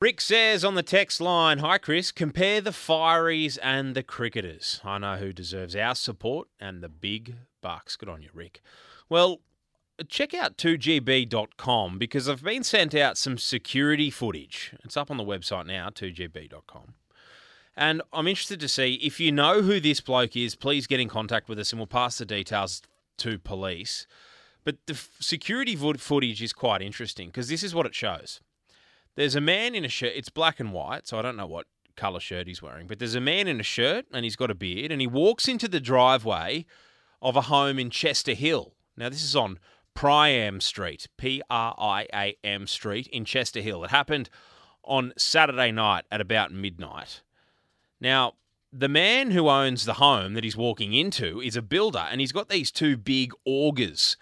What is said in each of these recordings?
Rick says on the text line, Hi Chris, compare the Fireys and the Cricketers. I know who deserves our support and the big bucks. Good on you, Rick. Well, check out 2gb.com because I've been sent out some security footage. It's up on the website now, 2gb.com. And I'm interested to see if you know who this bloke is, please get in contact with us and we'll pass the details to police. But the security footage is quite interesting because this is what it shows. There's a man in a shirt. It's black and white, so I don't know what colour shirt he's wearing. But there's a man in a shirt and he's got a beard and he walks into the driveway of a home in Chester Hill. Now, this is on Priam Street, P R I A M Street in Chester Hill. It happened on Saturday night at about midnight. Now, the man who owns the home that he's walking into is a builder and he's got these two big augers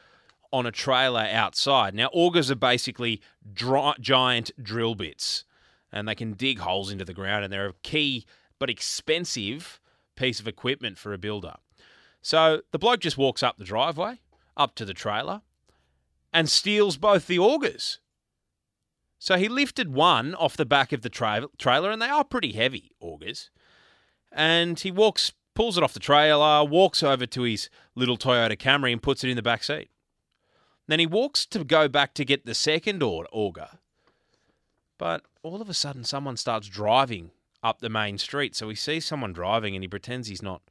on a trailer outside. Now, augers are basically dry, giant drill bits, and they can dig holes into the ground, and they're a key but expensive piece of equipment for a builder. So the bloke just walks up the driveway, up to the trailer, and steals both the augers. So he lifted one off the back of the tra- trailer, and they are pretty heavy augers. And he walks, pulls it off the trailer, walks over to his little Toyota Camry, and puts it in the back seat. Then he walks to go back to get the second auger. But all of a sudden, someone starts driving up the main street. So he sees someone driving and he pretends he's not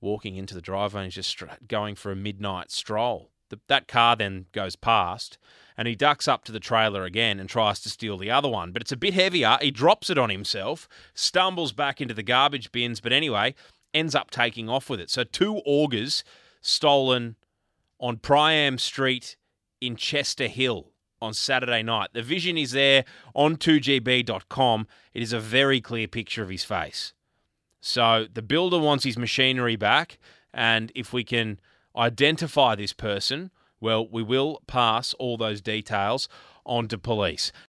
walking into the driveway and he's just going for a midnight stroll. The, that car then goes past and he ducks up to the trailer again and tries to steal the other one. But it's a bit heavier. He drops it on himself, stumbles back into the garbage bins, but anyway, ends up taking off with it. So two augers stolen on Priam Street in Chester Hill on Saturday night. The vision is there on 2gb.com. It is a very clear picture of his face. So the builder wants his machinery back, and if we can identify this person, well, we will pass all those details on to police.